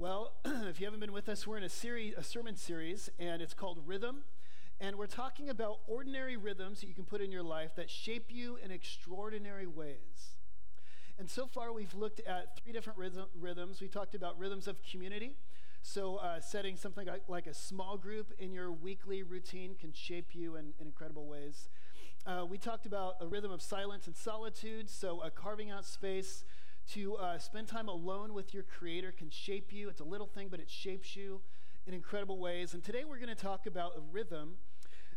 Well, if you haven't been with us, we're in a series, a sermon series, and it's called Rhythm. And we're talking about ordinary rhythms that you can put in your life that shape you in extraordinary ways. And so far, we've looked at three different rhythm, rhythms. We talked about rhythms of community. So, uh, setting something like, like, a small group in your weekly routine can shape you in, in incredible ways. Uh, we talked about a rhythm of silence and solitude. So, uh, carving out space to uh, spend time alone with your Creator can shape you. It's a little thing, but it shapes you in incredible ways. And today we're going to talk about a rhythm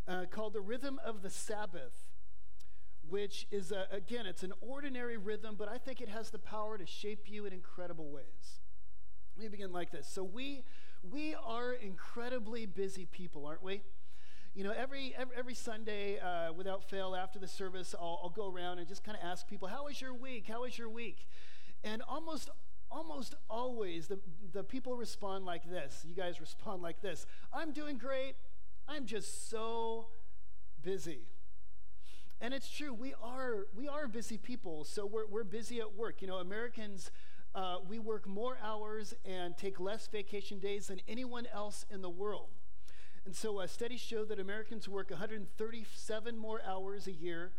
uh, called the rhythm of the Sabbath, which is, a, again, it's an ordinary rhythm, but I think it has the power to shape you in incredible ways. Let me begin like this. So we we are incredibly busy people, aren't we? You know, every every, every Sunday, uh, without fail, after the service, I'll, I'll go around and just kind of ask people, "How was your week? How was your week?" And almost almost always the, the people respond like this. You guys respond like this. I'm doing great. I'm just so busy. And it's true, we are we are busy people. So we're, we're busy at work. You know, Americans, uh, we work more hours and take less vacation days than anyone else in the world. And so uh, studies show that Americans work 137 more hours a year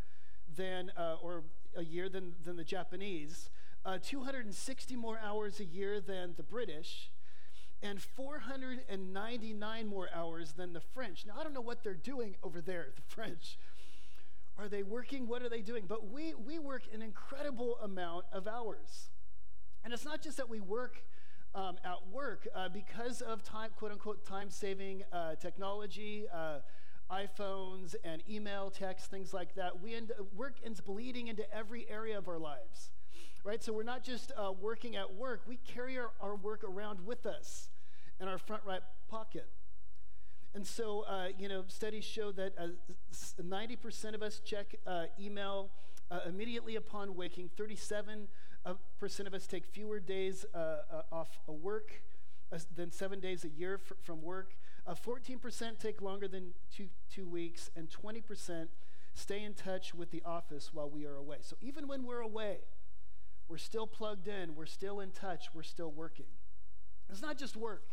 than, uh, or a year than, than the Japanese uh, 260 more hours a year than the British, and 499 more hours than the French. Now, I don't know what they're doing over there, the French. Are they working? What are they doing? But we, we work an incredible amount of hours. And it's not just that we work um, at work uh, because of time, quote unquote, time saving uh, technology, uh, iPhones and email, text, things like that. We end, work ends bleeding into every area of our lives right? So we're not just uh, working at work, we carry our, our, work around with us in our front right pocket. And so, uh, you know, studies show that uh, 90% of us check uh, email uh, immediately upon waking, 37% uh, of us take fewer days off of work than seven days a year f- from work. 14% take longer than two, two weeks, and 20% stay in touch with the office while we are away. So even when we're away, we're still plugged in. We're still in touch. We're still working. It's not just work.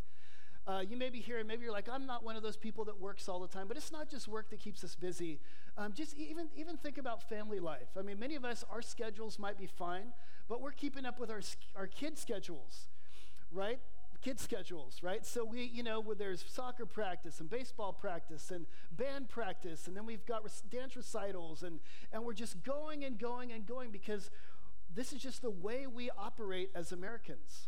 Uh, you may be here and maybe you're like, I'm not one of those people that works all the time, but it's not just work that keeps us busy. Um, just even, even think about family life. I mean, many of us, our schedules might be fine, but we're keeping up with our, our kids' schedules, right? Kids' schedules, right? So we, you know, there's soccer practice and baseball practice and band practice, and then we've got dance recitals, and, and we're just going and going and going because this is just the way we operate as Americans.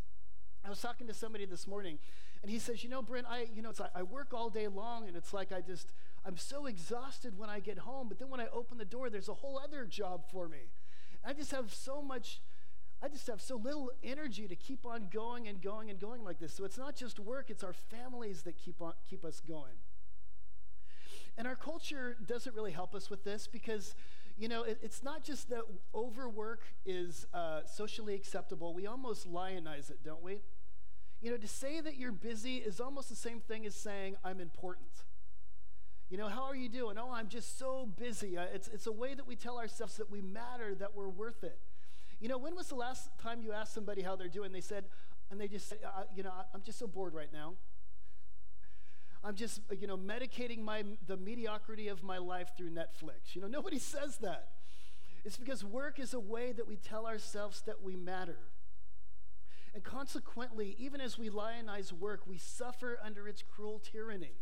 I was talking to somebody this morning, and he says, "You know, Brent, I, you know, it's like I work all day long, and it's like I just, I'm so exhausted when I get home. But then when I open the door, there's a whole other job for me. I just have so much, I just have so little energy to keep on going and going and going like this. So it's not just work; it's our families that keep on keep us going. And our culture doesn't really help us with this because you know, it, it's not just that overwork is uh, socially acceptable. We almost lionize it, don't we? You know, to say that you're busy is almost the same thing as saying, I'm important. You know, how are you doing? Oh, I'm just so busy. Uh, it's, it's a way that we tell ourselves that we matter, that we're worth it. You know, when was the last time you asked somebody how they're doing? They said, and they just said, uh, you know, I'm just so bored right now. I'm just, you know, medicating my, the mediocrity of my life through Netflix. You know, nobody says that. It's because work is a way that we tell ourselves that we matter. And consequently, even as we lionize work, we suffer under its cruel tyranny.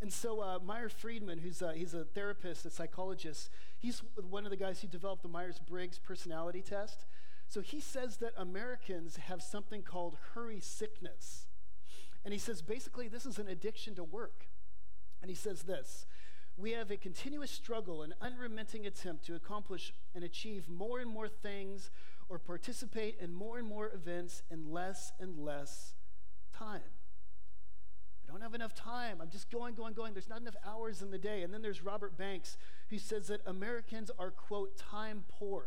And so, uh, Meyer Friedman, who's a, he's a therapist, a psychologist, he's one of the guys who developed the Myers Briggs personality test. So, he says that Americans have something called hurry sickness. And he says basically, this is an addiction to work. And he says this We have a continuous struggle, an unremitting attempt to accomplish and achieve more and more things or participate in more and more events in less and less time. I don't have enough time. I'm just going, going, going. There's not enough hours in the day. And then there's Robert Banks, who says that Americans are, quote, time poor.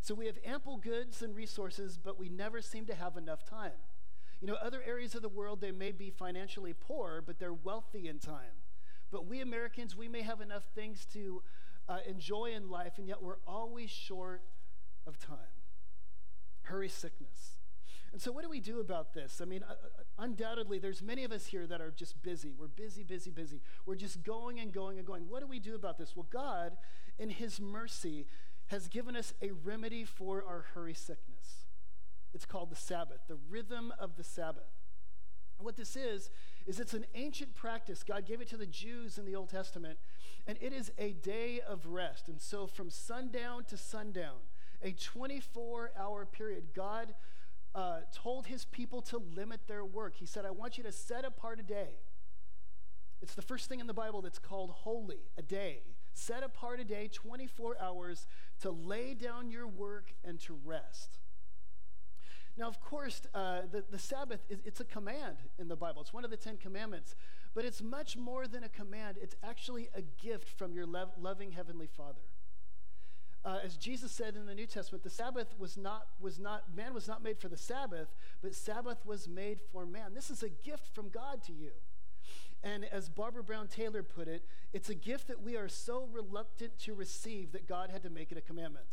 So we have ample goods and resources, but we never seem to have enough time. You know, other areas of the world, they may be financially poor, but they're wealthy in time. But we Americans, we may have enough things to uh, enjoy in life, and yet we're always short of time. Hurry sickness. And so, what do we do about this? I mean, uh, uh, undoubtedly, there's many of us here that are just busy. We're busy, busy, busy. We're just going and going and going. What do we do about this? Well, God, in His mercy, has given us a remedy for our hurry sickness. It's called the Sabbath, the rhythm of the Sabbath. What this is, is it's an ancient practice. God gave it to the Jews in the Old Testament, and it is a day of rest. And so, from sundown to sundown, a 24 hour period, God uh, told his people to limit their work. He said, I want you to set apart a day. It's the first thing in the Bible that's called holy, a day. Set apart a day, 24 hours, to lay down your work and to rest. Now, of course, uh, the, the Sabbath, is, it's a command in the Bible. It's one of the Ten Commandments. But it's much more than a command. It's actually a gift from your lo- loving Heavenly Father. Uh, as Jesus said in the New Testament, the Sabbath was not, was not, man was not made for the Sabbath, but Sabbath was made for man. This is a gift from God to you. And as Barbara Brown Taylor put it, it's a gift that we are so reluctant to receive that God had to make it a commandment.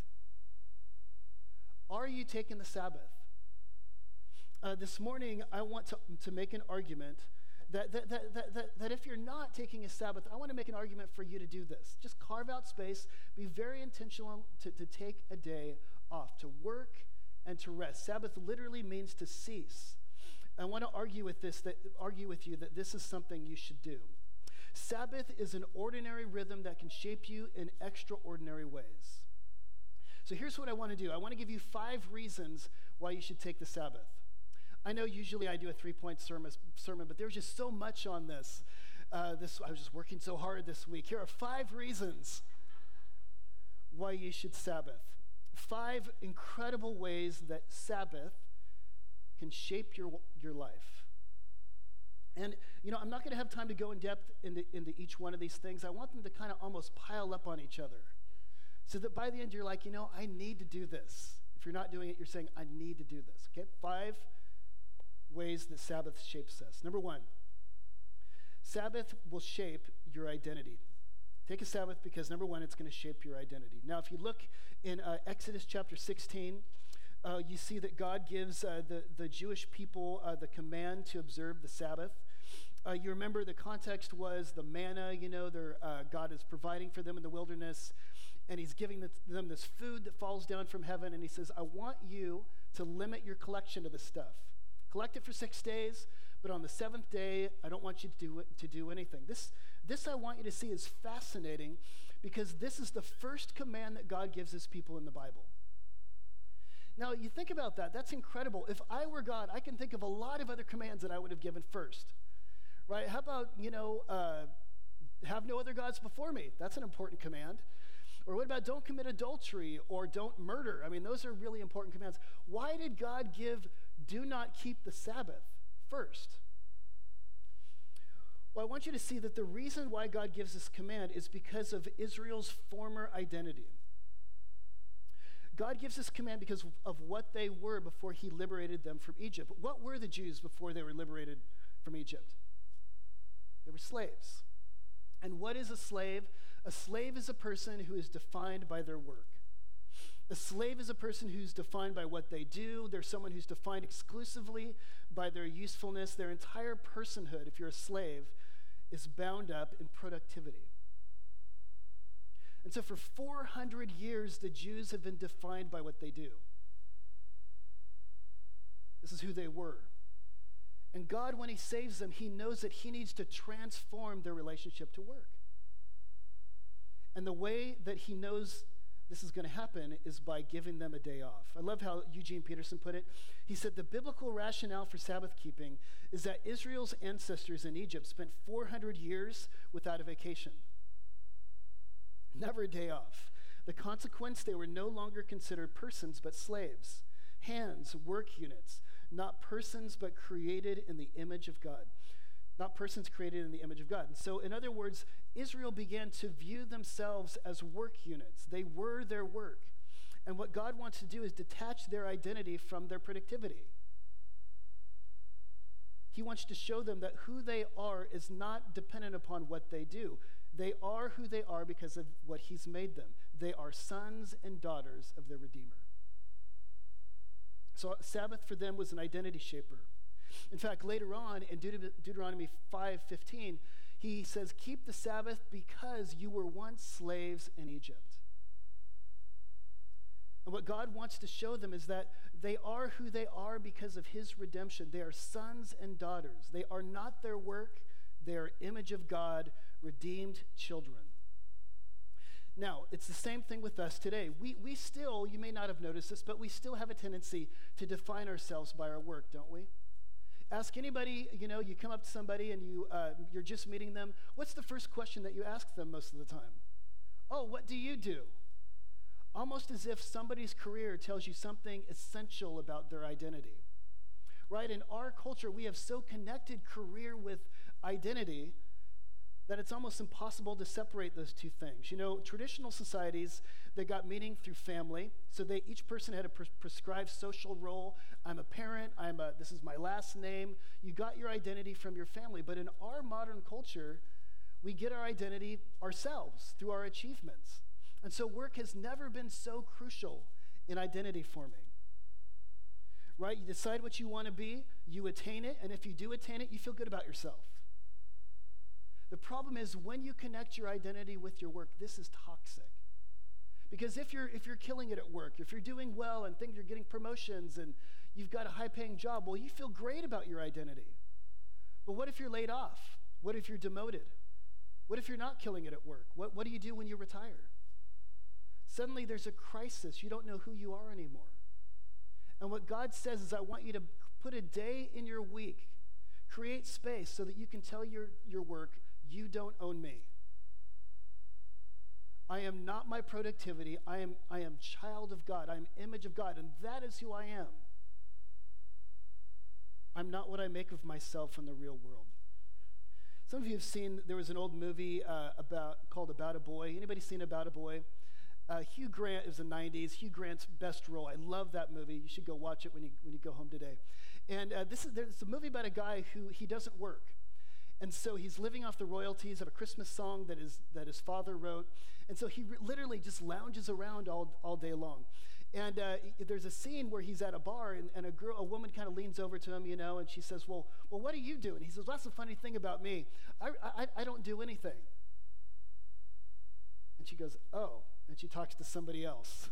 Are you taking the Sabbath? Uh, this morning, I want to, to make an argument that, that, that, that, that, that if you're not taking a Sabbath, I want to make an argument for you to do this. Just carve out space, be very intentional to, to take a day off, to work and to rest. Sabbath literally means to cease. I want to argue with this, that argue with you that this is something you should do. Sabbath is an ordinary rhythm that can shape you in extraordinary ways. So here's what I want to do. I want to give you five reasons why you should take the Sabbath. I know usually I do a three point sermon, but there's just so much on this. Uh, this. I was just working so hard this week. Here are five reasons why you should Sabbath. Five incredible ways that Sabbath can shape your, your life. And, you know, I'm not going to have time to go in depth into, into each one of these things. I want them to kind of almost pile up on each other so that by the end you're like, you know, I need to do this. If you're not doing it, you're saying, I need to do this. Okay? Five ways that Sabbath shapes us. Number one, Sabbath will shape your identity. Take a Sabbath because, number one, it's going to shape your identity. Now, if you look in uh, Exodus chapter 16, uh, you see that God gives uh, the, the Jewish people uh, the command to observe the Sabbath. Uh, you remember the context was the manna, you know, uh, God is providing for them in the wilderness, and He's giving them this food that falls down from heaven, and He says, I want you to limit your collection of this stuff. Collect it for six days, but on the seventh day, I don't want you to do, it, to do anything. This, this I want you to see is fascinating because this is the first command that God gives his people in the Bible. Now, you think about that, that's incredible. If I were God, I can think of a lot of other commands that I would have given first, right? How about, you know, uh, have no other gods before me? That's an important command. Or what about don't commit adultery or don't murder? I mean, those are really important commands. Why did God give do not keep the Sabbath first. Well, I want you to see that the reason why God gives this command is because of Israel's former identity. God gives this command because of what they were before he liberated them from Egypt. What were the Jews before they were liberated from Egypt? They were slaves. And what is a slave? A slave is a person who is defined by their work. A slave is a person who's defined by what they do. They're someone who's defined exclusively by their usefulness. Their entire personhood, if you're a slave, is bound up in productivity. And so for 400 years, the Jews have been defined by what they do. This is who they were. And God, when He saves them, He knows that He needs to transform their relationship to work. And the way that He knows this is going to happen is by giving them a day off. I love how Eugene Peterson put it. He said the biblical rationale for Sabbath keeping is that Israel's ancestors in Egypt spent 400 years without a vacation, never a day off. The consequence, they were no longer considered persons but slaves, hands, work units, not persons but created in the image of God not persons created in the image of God. And so, in other words, Israel began to view themselves as work units. They were their work. And what God wants to do is detach their identity from their productivity. He wants to show them that who they are is not dependent upon what they do. They are who they are because of what He's made them. They are sons and daughters of their Redeemer. So, Sabbath for them was an identity shaper. In fact, later on in Deut- Deuteronomy 5:15, he says, "Keep the Sabbath because you were once slaves in Egypt." And what God wants to show them is that they are who they are because of his redemption. They are sons and daughters. They are not their work, they are image of God, redeemed children. Now, it's the same thing with us today. We, we still, you may not have noticed this, but we still have a tendency to define ourselves by our work, don't we? Ask anybody, you know, you come up to somebody and you, uh, you're just meeting them. What's the first question that you ask them most of the time? Oh, what do you do? almost as if somebody's career tells you something essential about their identity. Right? In our culture, we have so connected career with identity that it's almost impossible to separate those two things. You know, traditional societies, they got meaning through family. So they each person had a pres- prescribed social role. I'm a parent, I'm a this is my last name. You got your identity from your family. But in our modern culture, we get our identity ourselves through our achievements. And so work has never been so crucial in identity forming. Right? You decide what you want to be, you attain it, and if you do attain it, you feel good about yourself. The problem is when you connect your identity with your work, this is toxic. Because if you're if you're killing it at work, if you're doing well and think you're getting promotions and you've got a high-paying job, well, you feel great about your identity. But what if you're laid off? What if you're demoted? What if you're not killing it at work? What, what do you do when you retire? Suddenly there's a crisis. You don't know who you are anymore. And what God says is, I want you to put a day in your week, create space so that you can tell your, your work, you don't own me. I am not my productivity. I am, I am child of God. I am image of God, and that is who I am. I'm not what I make of myself in the real world. Some of you have seen there was an old movie uh, about called About a Boy. Anybody seen About a Boy? Uh, Hugh Grant is the 90s. Hugh Grant's best role. I love that movie. You should go watch it when you, when you go home today. And uh, this is there's a movie about a guy who he doesn't work. And so he's living off the royalties of a Christmas song that, is, that his father wrote. And so he re- literally just lounges around all, all day long. And uh, there's a scene where he's at a bar, and, and a girl, a woman kind of leans over to him, you know, and she says, "Well, well, what do you do?" And he says, well, "That's the funny thing about me. I, I, I don't do anything." And she goes, "Oh." and she talks to somebody else.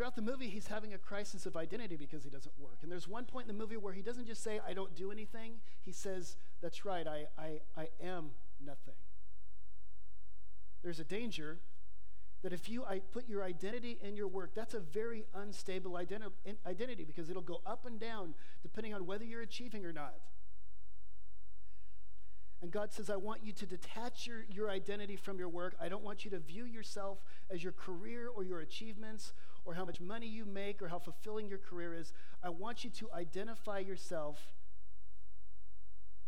Throughout the movie, he's having a crisis of identity because he doesn't work. And there's one point in the movie where he doesn't just say, I don't do anything. He says, That's right, I, I, I am nothing. There's a danger that if you put your identity in your work, that's a very unstable identi- identity because it'll go up and down depending on whether you're achieving or not. And God says, I want you to detach your, your identity from your work. I don't want you to view yourself as your career or your achievements or how much money you make or how fulfilling your career is. I want you to identify yourself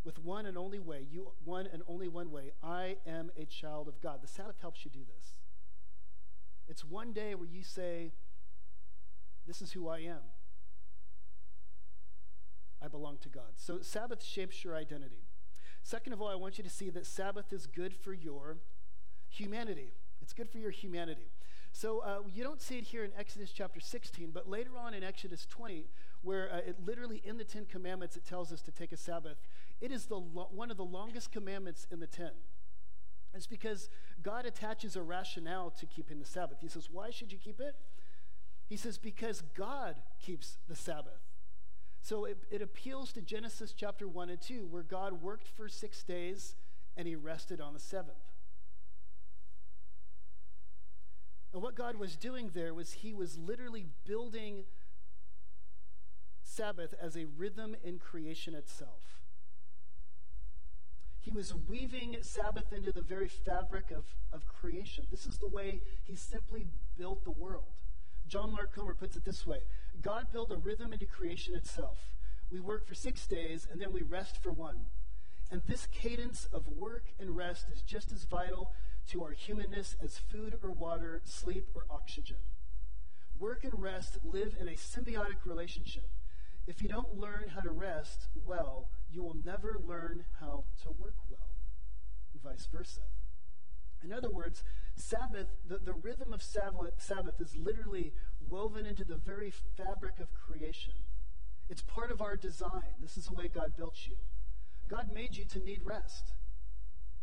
with one and only way. You one and only one way. I am a child of God. The Sabbath helps you do this. It's one day where you say, This is who I am. I belong to God. So Sabbath shapes your identity. Second of all, I want you to see that Sabbath is good for your humanity. It's good for your humanity. So uh, you don't see it here in Exodus chapter 16, but later on in Exodus 20, where uh, it literally in the Ten Commandments it tells us to take a Sabbath. It is the lo- one of the longest commandments in the Ten. It's because God attaches a rationale to keeping the Sabbath. He says, Why should you keep it? He says, Because God keeps the Sabbath. So it, it appeals to Genesis chapter 1 and 2, where God worked for six days and he rested on the seventh. And what God was doing there was he was literally building Sabbath as a rhythm in creation itself. He was weaving Sabbath into the very fabric of, of creation. This is the way he simply built the world. John Mark Comer puts it this way God built a rhythm into creation itself. We work for six days and then we rest for one. And this cadence of work and rest is just as vital to our humanness as food or water, sleep or oxygen. Work and rest live in a symbiotic relationship. If you don't learn how to rest well, you will never learn how to work well, and vice versa. In other words, Sabbath, the, the rhythm of Sabbath, Sabbath is literally woven into the very fabric of creation. It's part of our design. This is the way God built you. God made you to need rest.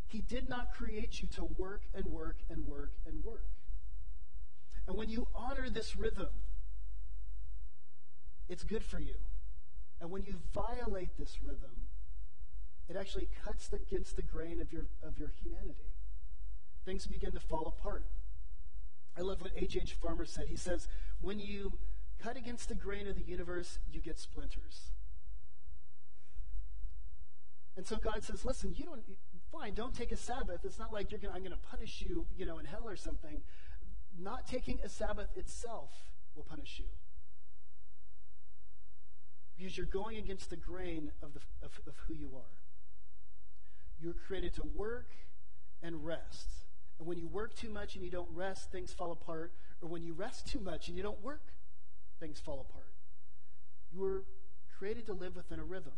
He did not create you to work and work and work and work. And when you honor this rhythm, it's good for you. And when you violate this rhythm, it actually cuts against the grain of your, of your humanity. Things begin to fall apart. I love what H.H. Farmer said. He says, when you cut against the grain of the universe, you get splinters. And so God says, listen, you don't, fine, don't take a Sabbath. It's not like you're gonna, I'm going to punish you, you know, in hell or something. Not taking a Sabbath itself will punish you. Because you're going against the grain of, the, of, of who you are. You're created to work and rest. And when you work too much and you don't rest, things fall apart. Or when you rest too much and you don't work, things fall apart. You were created to live within a rhythm.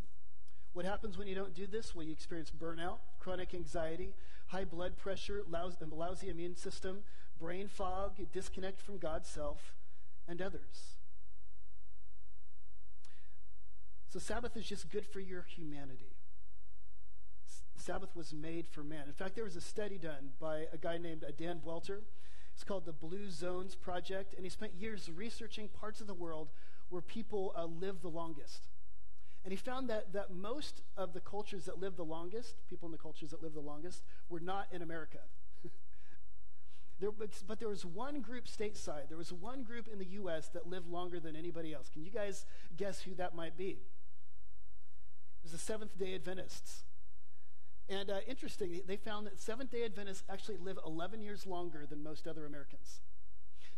What happens when you don't do this? Well, you experience burnout, chronic anxiety, high blood pressure, lousy, lousy immune system, brain fog, disconnect from God's self, and others. So, Sabbath is just good for your humanity. Sabbath was made for man. In fact, there was a study done by a guy named uh, Dan Welter. It's called the Blue Zones Project, and he spent years researching parts of the world where people uh, live the longest. And he found that, that most of the cultures that live the longest, people in the cultures that live the longest, were not in America. there, but, but there was one group stateside, there was one group in the U.S. that lived longer than anybody else. Can you guys guess who that might be? It was the Seventh day Adventists. And uh, interesting, they found that Seventh day Adventists actually live 11 years longer than most other Americans.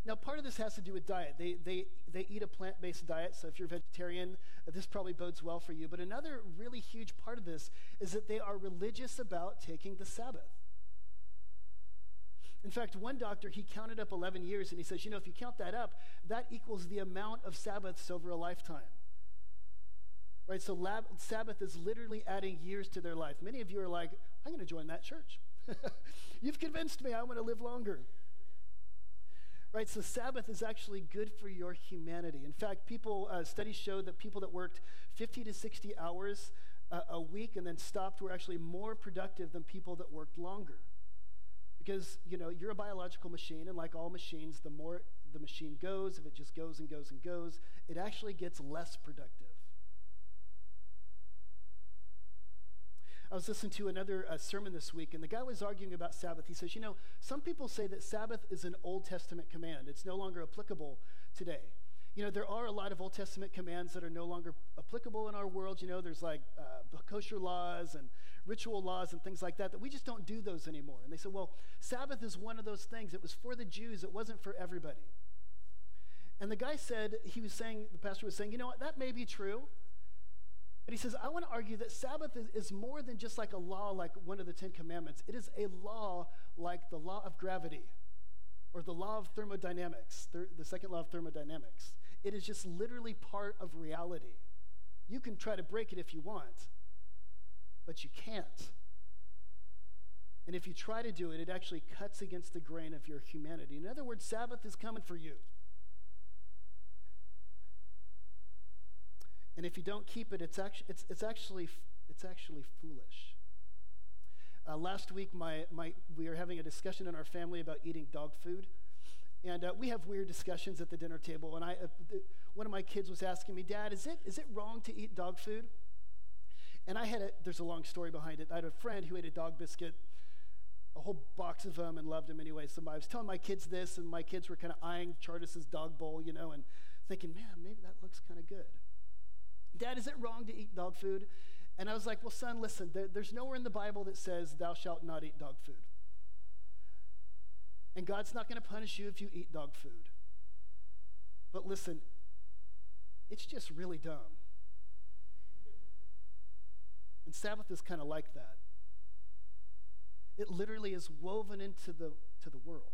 Now, part of this has to do with diet. They, they, they eat a plant based diet, so if you're vegetarian, this probably bodes well for you. But another really huge part of this is that they are religious about taking the Sabbath. In fact, one doctor, he counted up 11 years and he says, you know, if you count that up, that equals the amount of Sabbaths over a lifetime. Right? So lab, Sabbath is literally adding years to their life. Many of you are like, I'm going to join that church. You've convinced me I want to live longer. Right? So Sabbath is actually good for your humanity. In fact, people uh, studies show that people that worked 50 to 60 hours uh, a week and then stopped were actually more productive than people that worked longer. Because, you know, you're a biological machine, and like all machines, the more the machine goes, if it just goes and goes and goes, it actually gets less productive. I was listening to another uh, sermon this week, and the guy was arguing about Sabbath. He says, You know, some people say that Sabbath is an Old Testament command, it's no longer applicable today. You know, there are a lot of Old Testament commands that are no longer applicable in our world. You know, there's like uh, kosher laws and ritual laws and things like that, that we just don't do those anymore. And they said, well, Sabbath is one of those things. It was for the Jews, it wasn't for everybody. And the guy said, he was saying, the pastor was saying, you know what, that may be true. But he says, I want to argue that Sabbath is, is more than just like a law like one of the Ten Commandments. It is a law like the law of gravity or the law of thermodynamics, thir- the second law of thermodynamics. It is just literally part of reality. You can try to break it if you want, but you can't. And if you try to do it, it actually cuts against the grain of your humanity. In other words, Sabbath is coming for you. And if you don't keep it, it's actually, it's, it's actually, it's actually foolish. Uh, last week, my, my, we were having a discussion in our family about eating dog food. And uh, we have weird discussions at the dinner table. And I, uh, th- one of my kids was asking me, Dad, is it, is it wrong to eat dog food? And I had a, there's a long story behind it. I had a friend who ate a dog biscuit, a whole box of them, and loved them anyway. So I was telling my kids this, and my kids were kind of eyeing Chartis's dog bowl, you know, and thinking, man, maybe that looks kind of good. Dad, is it wrong to eat dog food? And I was like, Well, son, listen, there, there's nowhere in the Bible that says, Thou shalt not eat dog food. And God's not going to punish you if you eat dog food. But listen, it's just really dumb. And Sabbath is kind of like that. It literally is woven into the, to the world.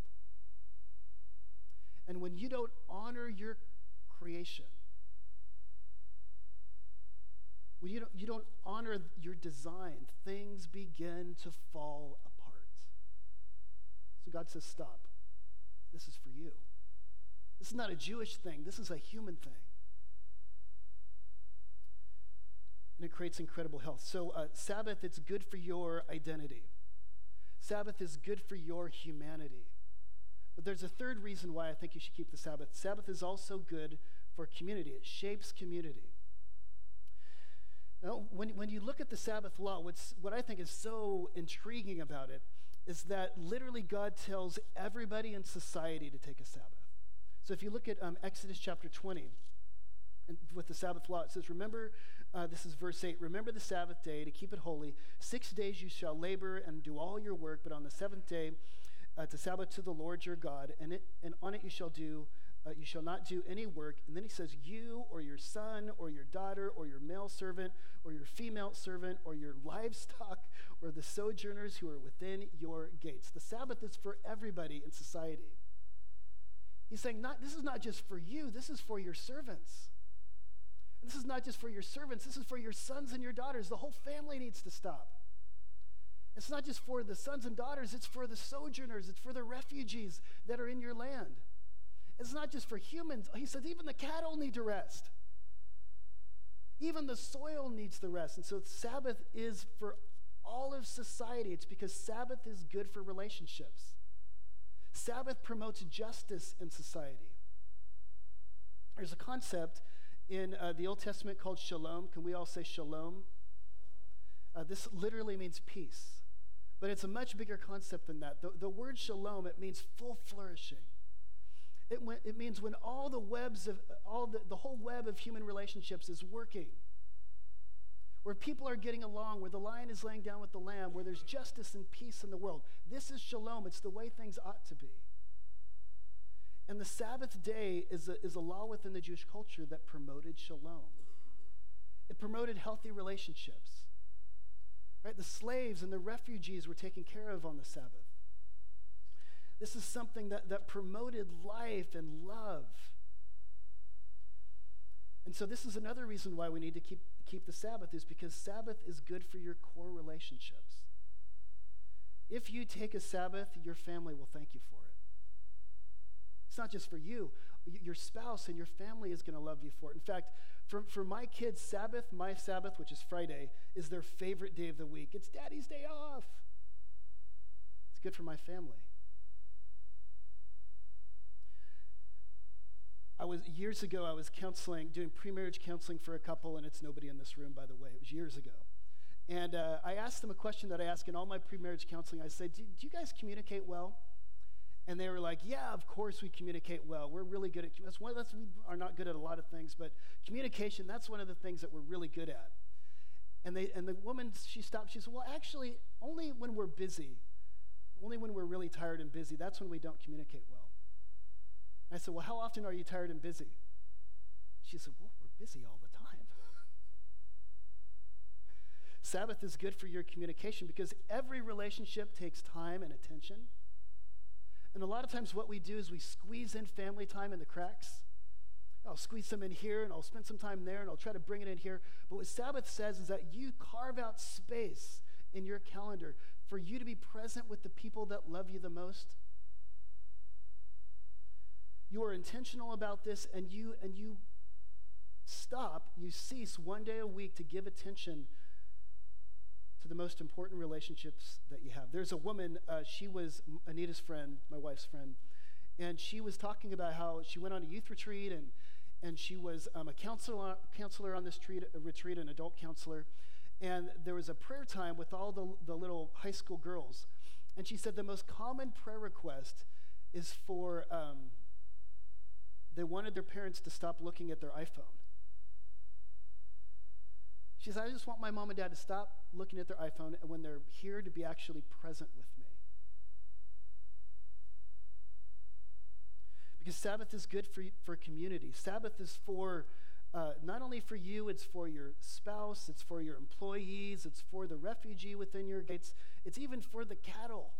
And when you don't honor your creation, when you don't, you don't honor your design, things begin to fall apart. So God says, Stop. This is for you. This is not a Jewish thing, this is a human thing. And it creates incredible health. So, uh, Sabbath, it's good for your identity. Sabbath is good for your humanity. But there's a third reason why I think you should keep the Sabbath. Sabbath is also good for community, it shapes community. Now, when, when you look at the Sabbath law, what's, what I think is so intriguing about it is that literally God tells everybody in society to take a Sabbath. So if you look at um, Exodus chapter 20, and with the Sabbath law, it says, Remember, uh, this is verse 8, remember the Sabbath day to keep it holy. Six days you shall labor and do all your work, but on the seventh day, uh, to Sabbath to the Lord your God, and, it, and on it you shall do uh, you shall not do any work. And then he says, You or your son or your daughter or your male servant or your female servant or your livestock or the sojourners who are within your gates. The Sabbath is for everybody in society. He's saying, not, This is not just for you, this is for your servants. And this is not just for your servants, this is for your sons and your daughters. The whole family needs to stop. It's not just for the sons and daughters, it's for the sojourners, it's for the refugees that are in your land. It's not just for humans. He says even the cattle need to rest. Even the soil needs the rest. And so Sabbath is for all of society. It's because Sabbath is good for relationships. Sabbath promotes justice in society. There's a concept in uh, the Old Testament called shalom. Can we all say shalom? Uh, this literally means peace, but it's a much bigger concept than that. The, the word shalom, it means full flourishing. It, it means when all the webs of all the, the whole web of human relationships is working, where people are getting along, where the lion is laying down with the lamb, where there's justice and peace in the world. This is shalom. It's the way things ought to be. And the Sabbath day is a, is a law within the Jewish culture that promoted shalom. It promoted healthy relationships. Right? The slaves and the refugees were taken care of on the Sabbath. This is something that, that promoted life and love. And so this is another reason why we need to keep, keep the Sabbath is because Sabbath is good for your core relationships. If you take a Sabbath, your family will thank you for it. It's not just for you. Your spouse and your family is going to love you for it. In fact, for, for my kids, Sabbath, my Sabbath, which is Friday, is their favorite day of the week. It's daddy's day off. It's good for my family. I was years ago, I was counseling, doing pre-marriage counseling for a couple, and it's nobody in this room, by the way. It was years ago. And uh, I asked them a question that I ask in all my pre-marriage counseling. I said, do, do you guys communicate well? And they were like, yeah, of course we communicate well. We're really good at that's one that's we are not good at a lot of things, but communication, that's one of the things that we're really good at. And they and the woman she stopped, she said, Well, actually, only when we're busy, only when we're really tired and busy, that's when we don't communicate well. I said, Well, how often are you tired and busy? She said, Well, we're busy all the time. Sabbath is good for your communication because every relationship takes time and attention. And a lot of times, what we do is we squeeze in family time in the cracks. I'll squeeze some in here and I'll spend some time there and I'll try to bring it in here. But what Sabbath says is that you carve out space in your calendar for you to be present with the people that love you the most you are intentional about this and you and you stop you cease one day a week to give attention to the most important relationships that you have. There's a woman uh, she was anita's friend my wife's friend and she was talking about how she went on a youth retreat and and she was um, a counselor, counselor on this treat, retreat an adult counselor and there was a prayer time with all the, the little high school girls and she said the most common prayer request is for um, they wanted their parents to stop looking at their iPhone. She said, I just want my mom and dad to stop looking at their iPhone when they're here to be actually present with me. Because Sabbath is good for, for community. Sabbath is for uh, not only for you, it's for your spouse, it's for your employees, it's for the refugee within your gates, it's even for the cattle.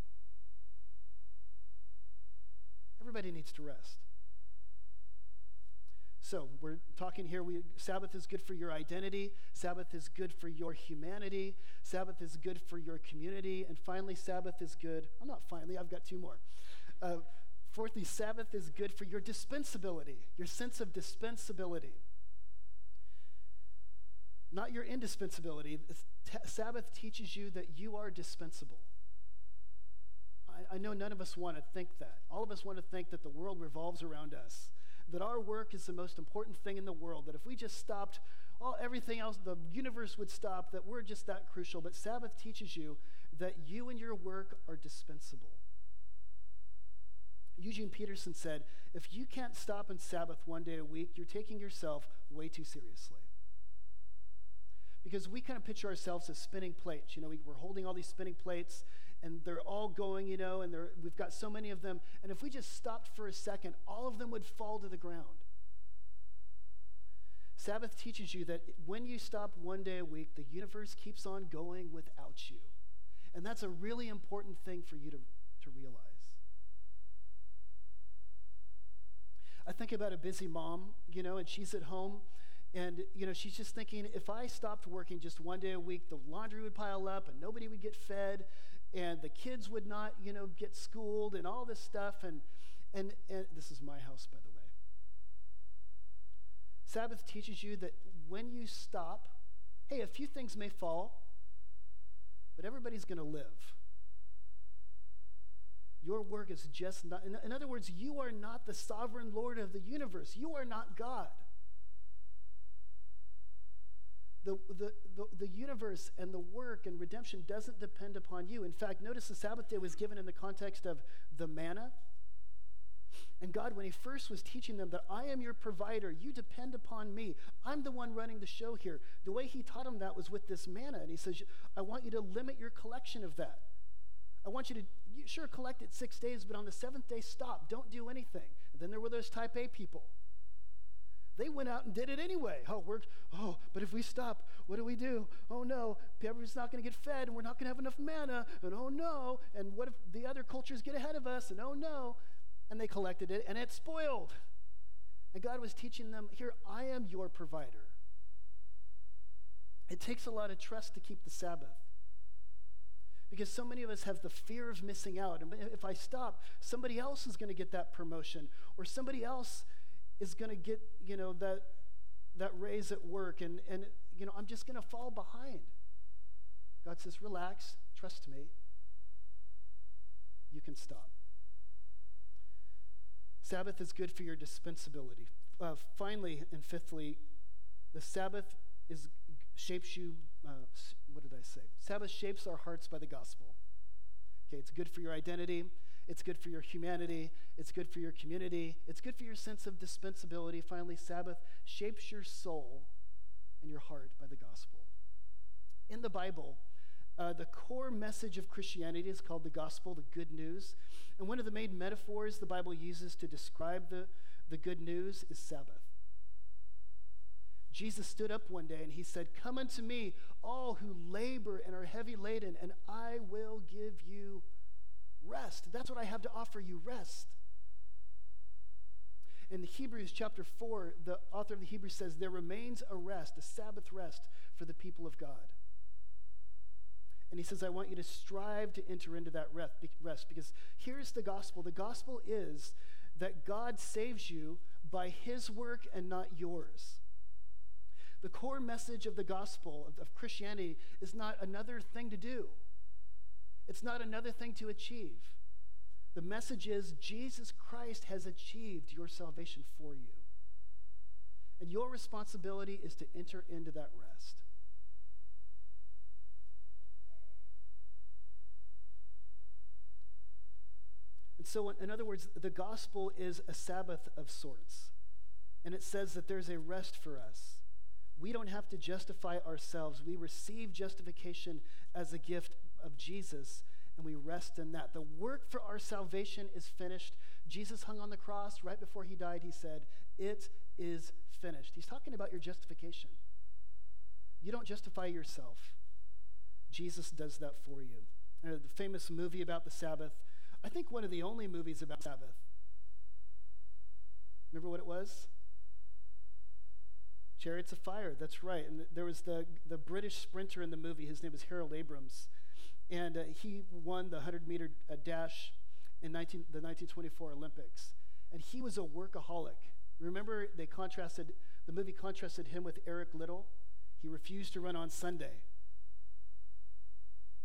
Everybody needs to rest. So we're talking here. We, Sabbath is good for your identity. Sabbath is good for your humanity. Sabbath is good for your community. And finally, Sabbath is good. I'm not finally. I've got two more. Uh, Fourthly, Sabbath is good for your dispensability, your sense of dispensability. Not your indispensability. Sabbath teaches you that you are dispensable. I, I know none of us want to think that. All of us want to think that the world revolves around us, that our work is the most important thing in the world, that if we just stopped all everything else, the universe would stop, that we're just that crucial. But Sabbath teaches you that you and your work are dispensable. Eugene Peterson said, if you can't stop and Sabbath one day a week, you're taking yourself way too seriously. Because we kind of picture ourselves as spinning plates. You know, we, are holding all these spinning plates and they're all going, you know, and we've got so many of them. And if we just stopped for a second, all of them would fall to the ground. Sabbath teaches you that when you stop one day a week, the universe keeps on going without you. And that's a really important thing for you to, to realize. I think about a busy mom, you know, and she's at home and, you know, she's just thinking if I stopped working just one day a week, the laundry would pile up and nobody would get fed and the kids would not, you know, get schooled and all this stuff. And, and, and this is my house, by the way. Sabbath teaches you that when you stop, hey, a few things may fall, but everybody's going to live. Your work is just not, in, in other words, you are not the sovereign Lord of the universe. You are not God. The, the, the, the, universe and the work and redemption doesn't depend upon you. In fact, notice the Sabbath day was given in the context of the manna. And God, when He first was teaching them that I am your provider, you depend upon me. I'm the one running the show here. The way He taught them that was with this manna. And He says, I want you to limit your collection of that. I want you to, you sure, collect it six days, but on the seventh day, stop. Don't do anything. And then there were those type A people. They went out and did it anyway. Oh, we're, oh, but if we stop, what do we do? Oh no, everybody's not going to get fed and we're not going to have enough manna. And oh no, and what if the other cultures get ahead of us? And oh no. And they collected it and it spoiled. And God was teaching them here, I am your provider. It takes a lot of trust to keep the Sabbath. Because so many of us have the fear of missing out. And if I stop, somebody else is going to get that promotion, or somebody else is going to get, you know, that, that raise at work, and, and, you know, I'm just going to fall behind. God says, relax, trust me. You can stop. Sabbath is good for your dispensability. Uh, finally, and fifthly, the Sabbath is shapes you. Uh, what did I say? Sabbath shapes our hearts by the gospel. Okay, it's good for your identity. It's good for your humanity. It's good for your community. It's good for your sense of dispensability. Finally, Sabbath shapes your soul and your heart by the gospel. In the Bible, uh, the core message of Christianity is called the gospel, the good news. And one of the main metaphors the Bible uses to describe the, the good news is Sabbath. Jesus stood up one day and he said, Come unto me, all who labor and are heavy laden, and I will give you rest. That's what I have to offer you rest. In the Hebrews chapter 4, the author of the Hebrews says, There remains a rest, a Sabbath rest for the people of God. And he says, I want you to strive to enter into that rest because here's the gospel the gospel is that God saves you by his work and not yours. The core message of the gospel, of, of Christianity, is not another thing to do, it's not another thing to achieve. The message is Jesus Christ has achieved your salvation for you. And your responsibility is to enter into that rest. And so, in other words, the gospel is a Sabbath of sorts. And it says that there's a rest for us. We don't have to justify ourselves. We receive justification as a gift of Jesus, and we rest in that. The work for our salvation is finished. Jesus hung on the cross right before he died. He said, It is finished. He's talking about your justification. You don't justify yourself, Jesus does that for you. Uh, the famous movie about the Sabbath, I think one of the only movies about Sabbath. Remember what it was? Chariots of Fire, that's right. And there was the, the British sprinter in the movie. His name was Harold Abrahams. And uh, he won the 100 meter uh, dash. in 19, the 1924 Olympics. And he was a workaholic. Remember, they contrasted, the movie contrasted him with Eric Liddell. He refused to run on Sunday.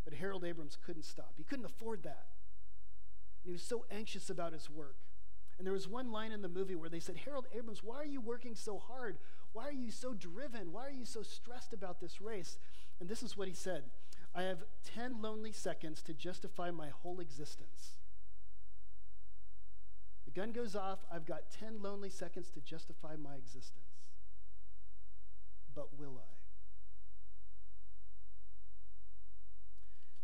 But Harold Abrams couldn't stop. He couldn't afford that. And he was so anxious about his work. And there was one line in the movie where they said, Harold Abrams, why are you working so hard? Why are you so driven? Why are you so stressed about this race? And this is what he said I have 10 lonely seconds to justify my whole existence. The gun goes off. I've got 10 lonely seconds to justify my existence. But will I?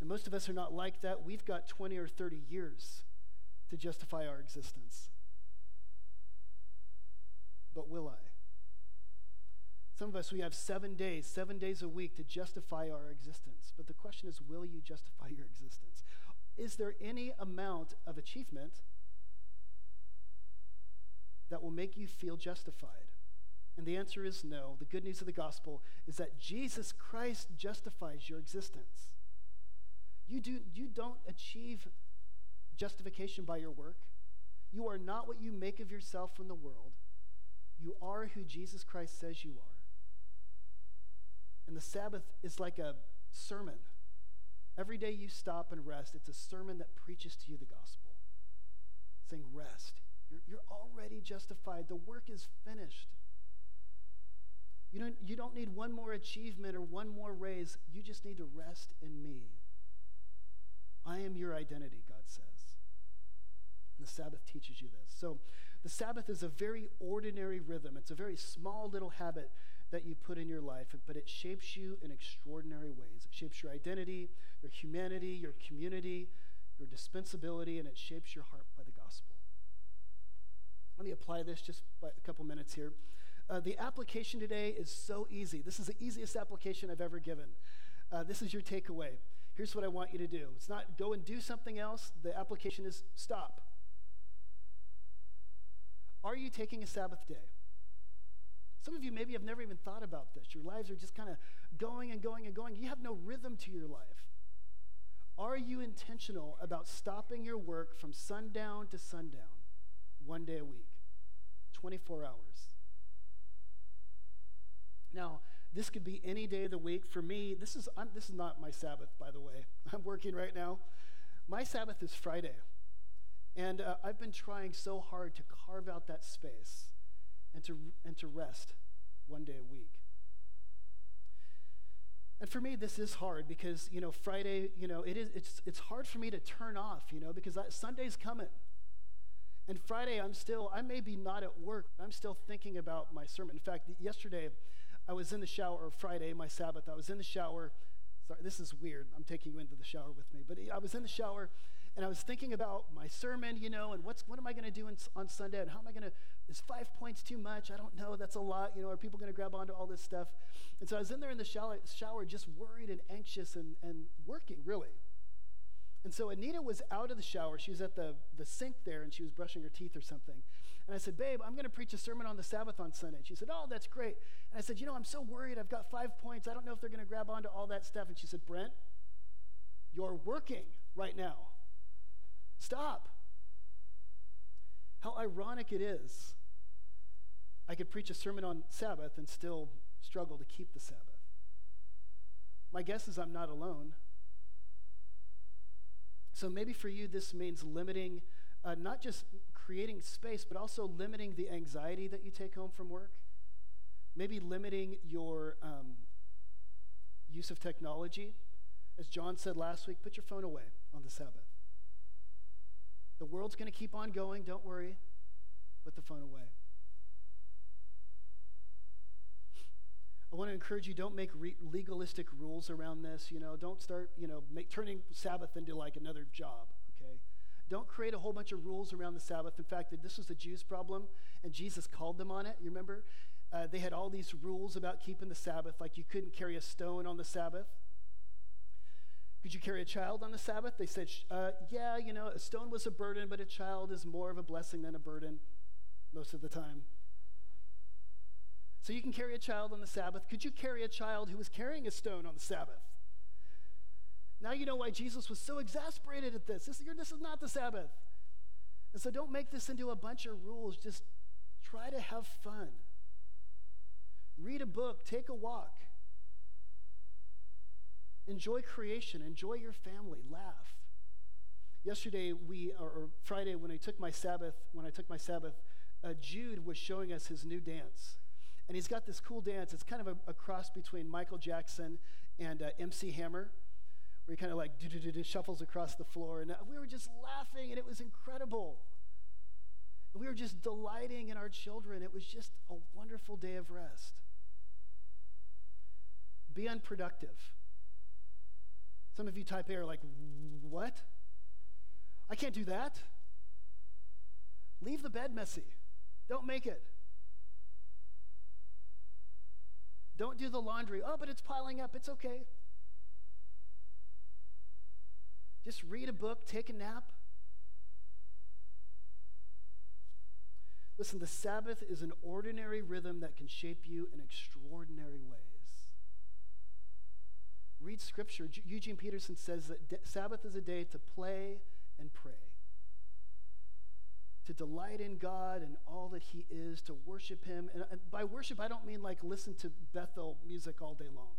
And most of us are not like that. We've got 20 or 30 years to justify our existence. But will I? Some of us, we have seven days, seven days a week to justify our existence. But the question is, will you justify your existence? Is there any amount of achievement that will make you feel justified? And the answer is no. The good news of the gospel is that Jesus Christ justifies your existence. You, do, you don't achieve justification by your work. You are not what you make of yourself from the world. You are who Jesus Christ says you are. And the Sabbath is like a sermon. Every day you stop and rest, it's a sermon that preaches to you the gospel, saying, Rest. You're, you're already justified. The work is finished. You don't, you don't need one more achievement or one more raise. You just need to rest in me. I am your identity, God says. And the Sabbath teaches you this. So, the Sabbath is a very ordinary rhythm. It's a very small little habit that you put in your life, but it shapes you in extraordinary ways. It shapes your identity, your humanity, your community, your dispensability, and it shapes your heart by the gospel. Let me apply this just by a couple minutes here. Uh, the application today is so easy. This is the easiest application I've ever given. Uh, this is your takeaway. Here's what I want you to do it's not go and do something else, the application is stop. Are you taking a Sabbath day? Some of you maybe have never even thought about this. Your lives are just kind of going and going and going. You have no rhythm to your life. Are you intentional about stopping your work from sundown to sundown, one day a week, 24 hours? Now, this could be any day of the week. For me, this is, I'm, this is not my Sabbath, by the way. I'm working right now. My Sabbath is Friday. And uh, I've been trying so hard to carve out that space and to, and to rest one day a week. And for me, this is hard because, you know, Friday, you know, it is, it's, it's hard for me to turn off, you know, because I, Sunday's coming. And Friday, I'm still, I may be not at work, but I'm still thinking about my sermon. In fact, yesterday, I was in the shower, Friday, my Sabbath, I was in the shower. Sorry, this is weird. I'm taking you into the shower with me. But I was in the shower and I was thinking about my sermon, you know, and what's what am I going to do in, on Sunday, and how am I going to? Is five points too much? I don't know. That's a lot, you know. Are people going to grab onto all this stuff? And so I was in there in the shower, shower just worried and anxious and and working really. And so Anita was out of the shower. She was at the, the sink there and she was brushing her teeth or something. And I said, Babe, I'm going to preach a sermon on the Sabbath on Sunday. She said, Oh, that's great. And I said, You know, I'm so worried. I've got five points. I don't know if they're going to grab onto all that stuff. And she said, Brent, you're working right now. Stop. How ironic it is. I could preach a sermon on Sabbath and still struggle to keep the Sabbath. My guess is I'm not alone. So maybe for you, this means limiting, uh, not just creating space, but also limiting the anxiety that you take home from work. Maybe limiting your um, use of technology. As John said last week, put your phone away on the Sabbath. The world's going to keep on going, don't worry. Put the phone away. I want to encourage you don't make re- legalistic rules around this. You know, don't start, you know, make, turning Sabbath into like another job, okay? Don't create a whole bunch of rules around the Sabbath. In fact, this was the Jews' problem, and Jesus called them on it. You remember? Uh, they had all these rules about keeping the Sabbath, like you couldn't carry a stone on the Sabbath. Could you carry a child on the Sabbath? They said, uh, yeah, you know, a stone was a burden, but a child is more of a blessing than a burden most of the time. So you can carry a child on the Sabbath. Could you carry a child who was carrying a stone on the Sabbath? Now you know why Jesus was so exasperated at this. This, this is not the Sabbath. And so don't make this into a bunch of rules. Just try to have fun. Read a book, take a walk. Enjoy creation, enjoy your family, laugh. Yesterday, we, or, Friday, when I took my Sabbath, when I took my Sabbath, uh, Jude was showing us his new dance. And he's got this cool dance. It's kind of a, a cross between Michael Jackson and uh, MC Hammer, where he kind of like shuffles across the floor. And uh, we were just laughing, and it was incredible. We were just delighting in our children. It was just a wonderful day of rest. Be unproductive. Some of you type A are like, what? I can't do that. Leave the bed messy. Don't make it. Don't do the laundry. Oh, but it's piling up. It's okay. Just read a book, take a nap. Listen, the Sabbath is an ordinary rhythm that can shape you in extraordinary ways. Read scripture. Eugene Peterson says that Sabbath is a day to play and pray, to delight in God and all that He is, to worship Him. And by worship, I don't mean like listen to Bethel music all day long.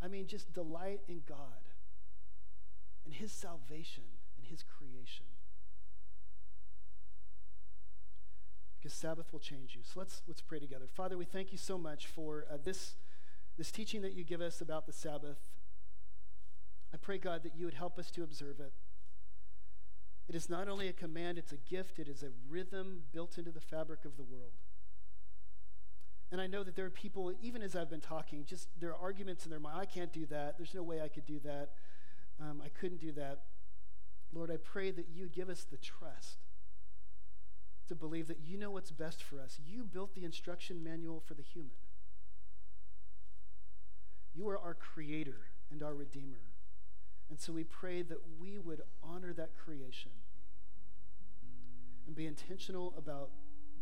I mean just delight in God and His salvation and His creation. Because Sabbath will change you. So let's, let's pray together. Father, we thank you so much for uh, this this teaching that you give us about the Sabbath, I pray, God, that you would help us to observe it. It is not only a command, it's a gift, it is a rhythm built into the fabric of the world. And I know that there are people, even as I've been talking, just there are arguments in their mind. I can't do that. There's no way I could do that. Um, I couldn't do that. Lord, I pray that you give us the trust to believe that you know what's best for us. You built the instruction manual for the human. You are our creator and our redeemer. And so we pray that we would honor that creation and be intentional about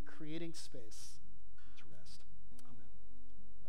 creating space